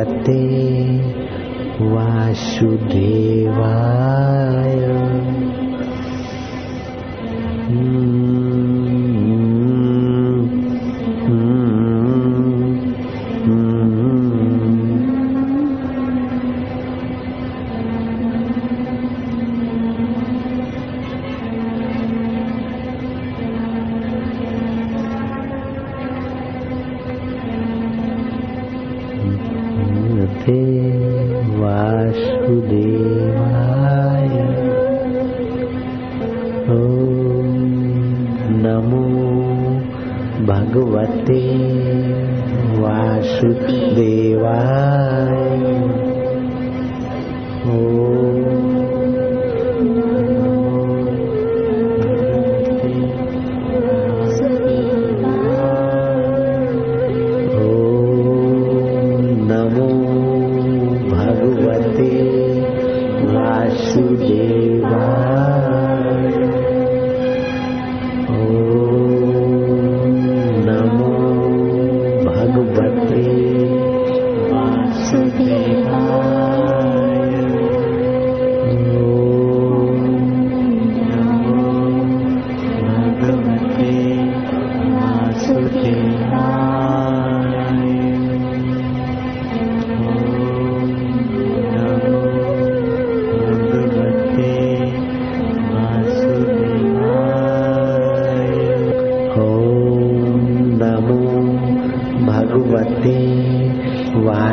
भगवते वासुदेवाय।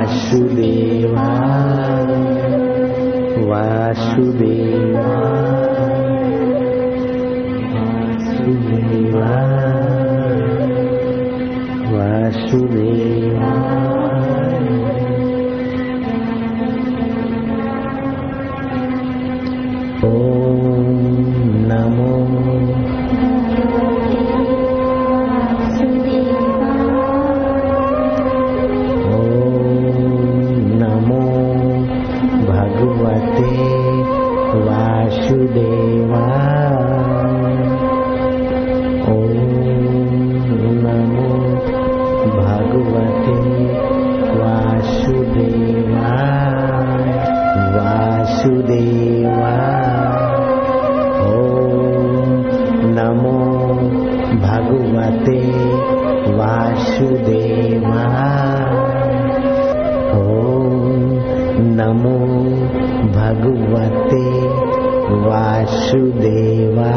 वासुदेवा वासुदेवा भागवते वासुदेवा ॐ नमो भगवते वासुदेवा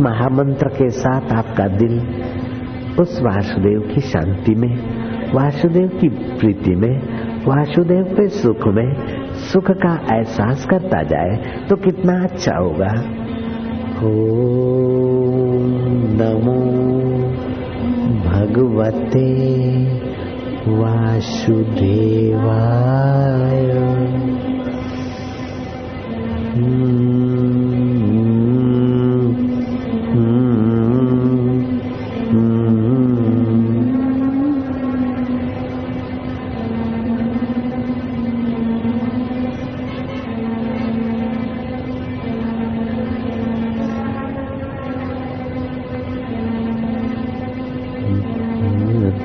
महामंत्र के साथ आपका दिल उस वासुदेव की शांति में, वासुदेव की प्रीति में, वासुदेव के सुख में, सुख का एहसास करता जाए तो कितना अच्छा होगा। ओ नमो भगवते वासुदेवाय।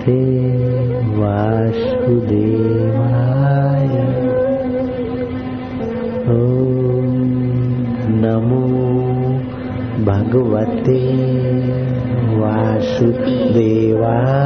ते वासुदेवाय। ॐ नमो भगवते वासुदेवाय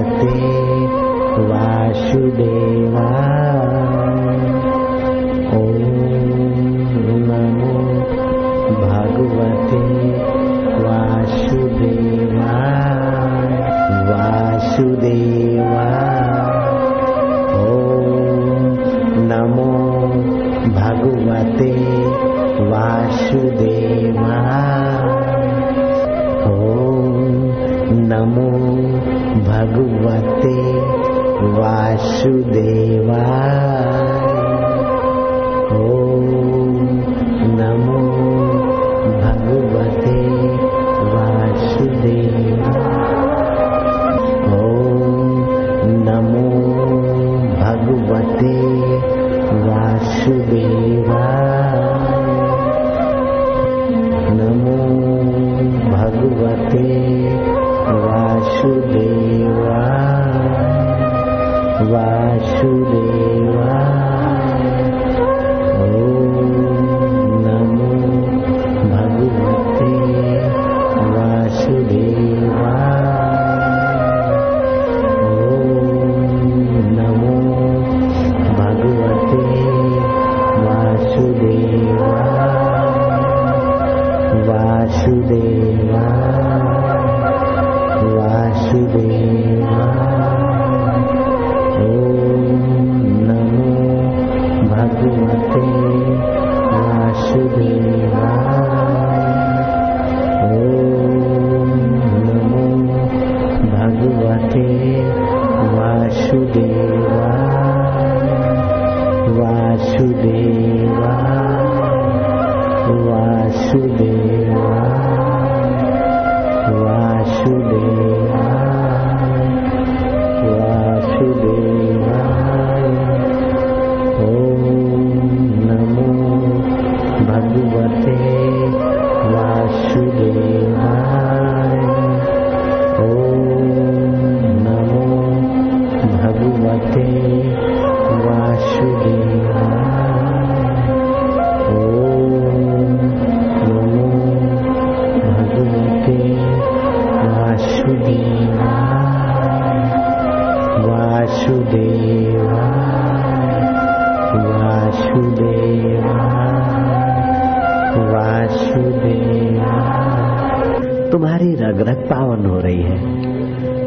ी वासुदेवा to.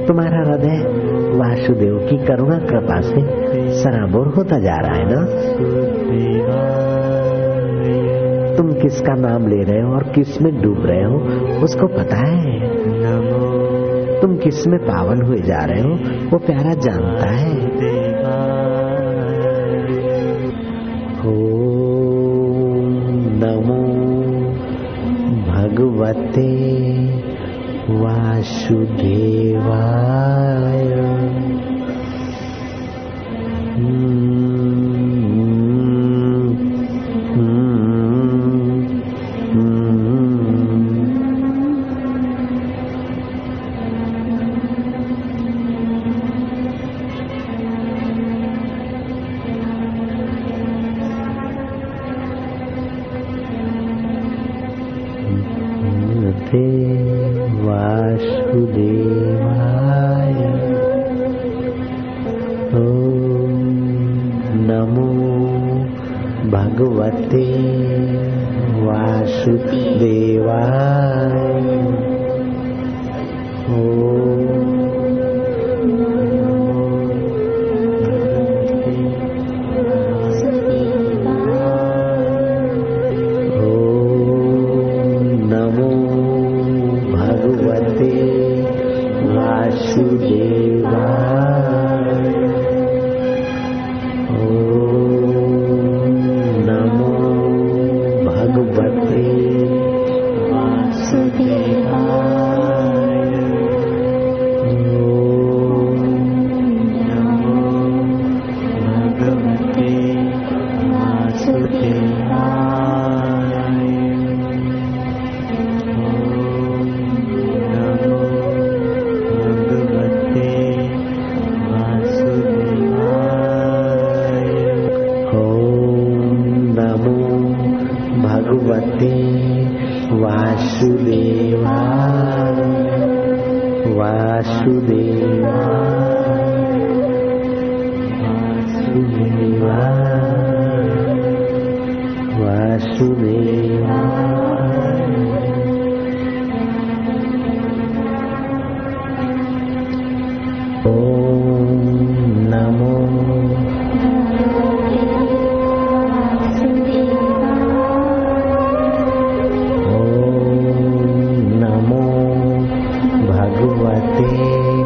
तुम्हारा हृदय वासुदेव की करुणा कृपा से सराबोर होता जा रहा है ना? तुम किसका नाम ले रहे हो और किसमें डूब रहे हो, उसको पता है? तुम किसमें पावन हुए जा रहे हो, वो प्यारा जानता है। नमो भगवते वासुदेवाय। ते वासुदेवाय। ॐ नमो भगवते वासुदेवाय भगवते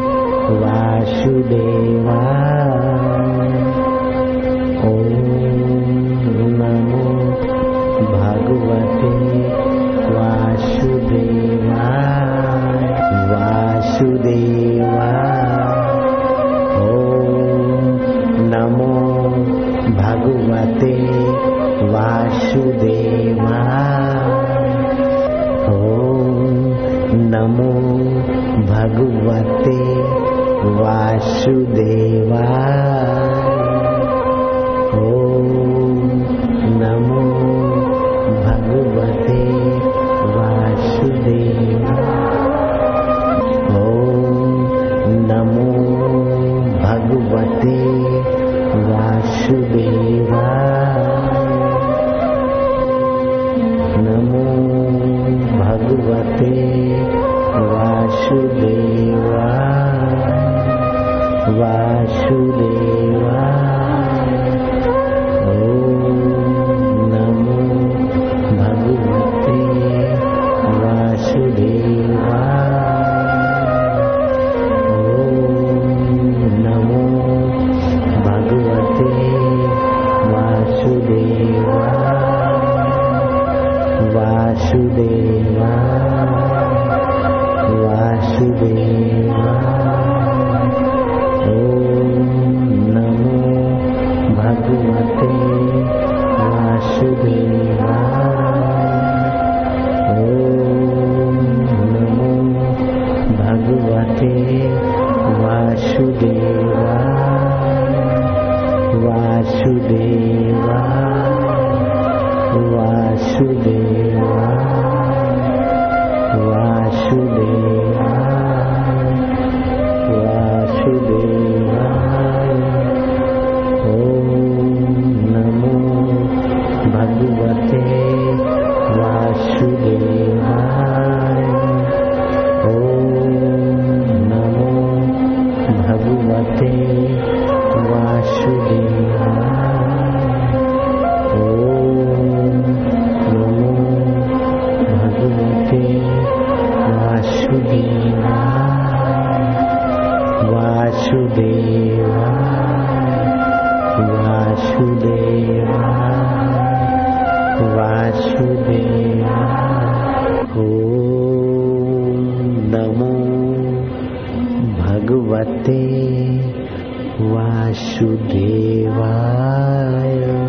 वासुदेवा नमो भगवते वासुदेवाय to ते वासुदेवाय।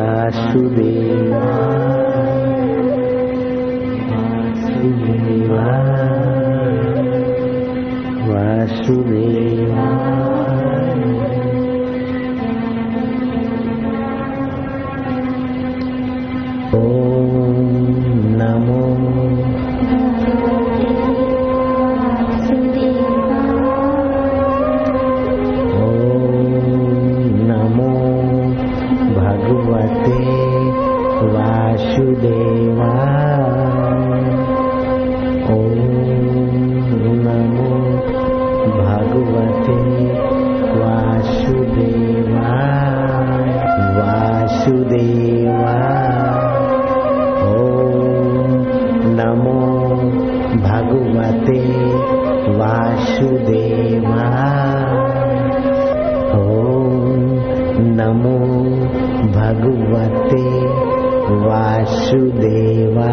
Vasudeva Vasudeva Vasudeva भगवते वासुदेवा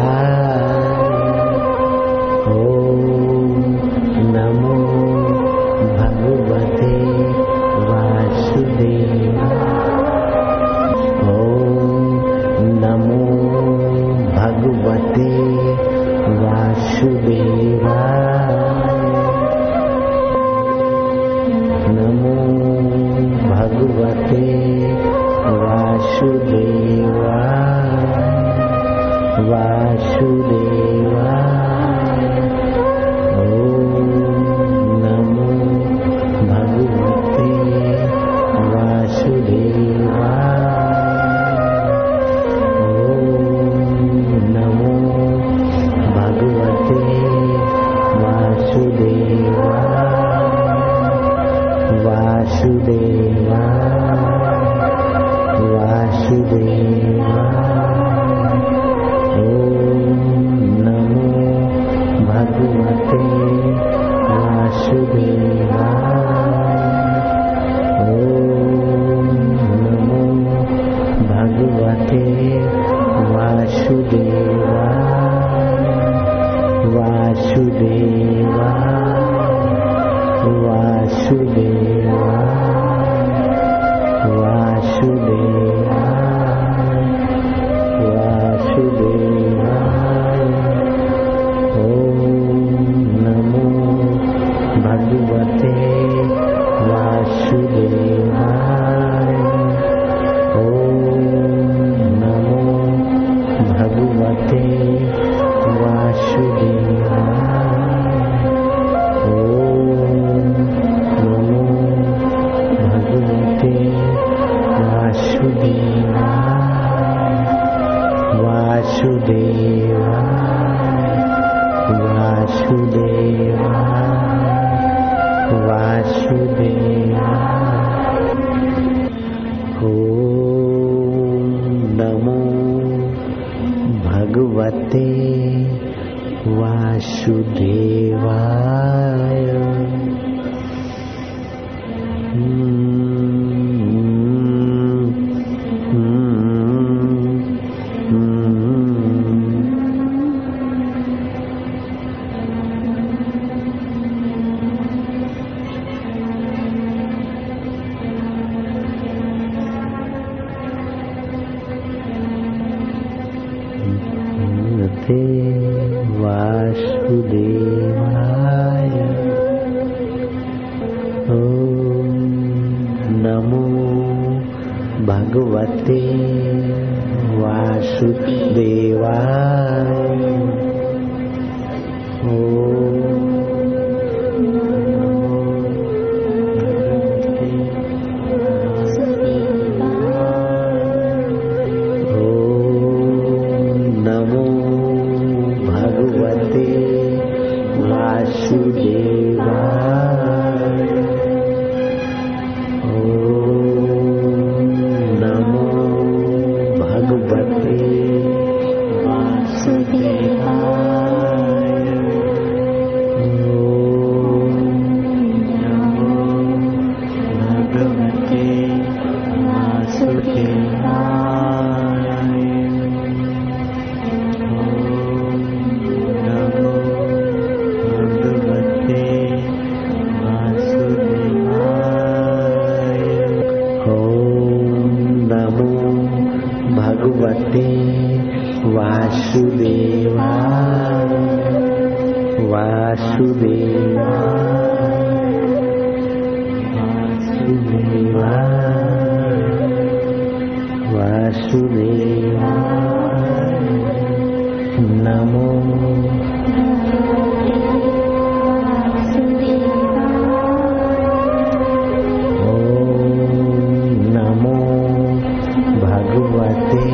भगवते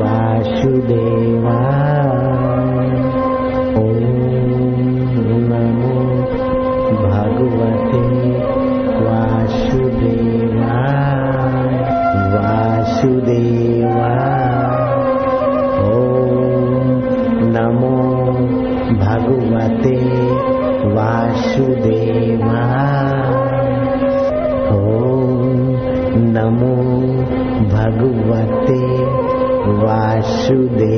वासुदेवा to the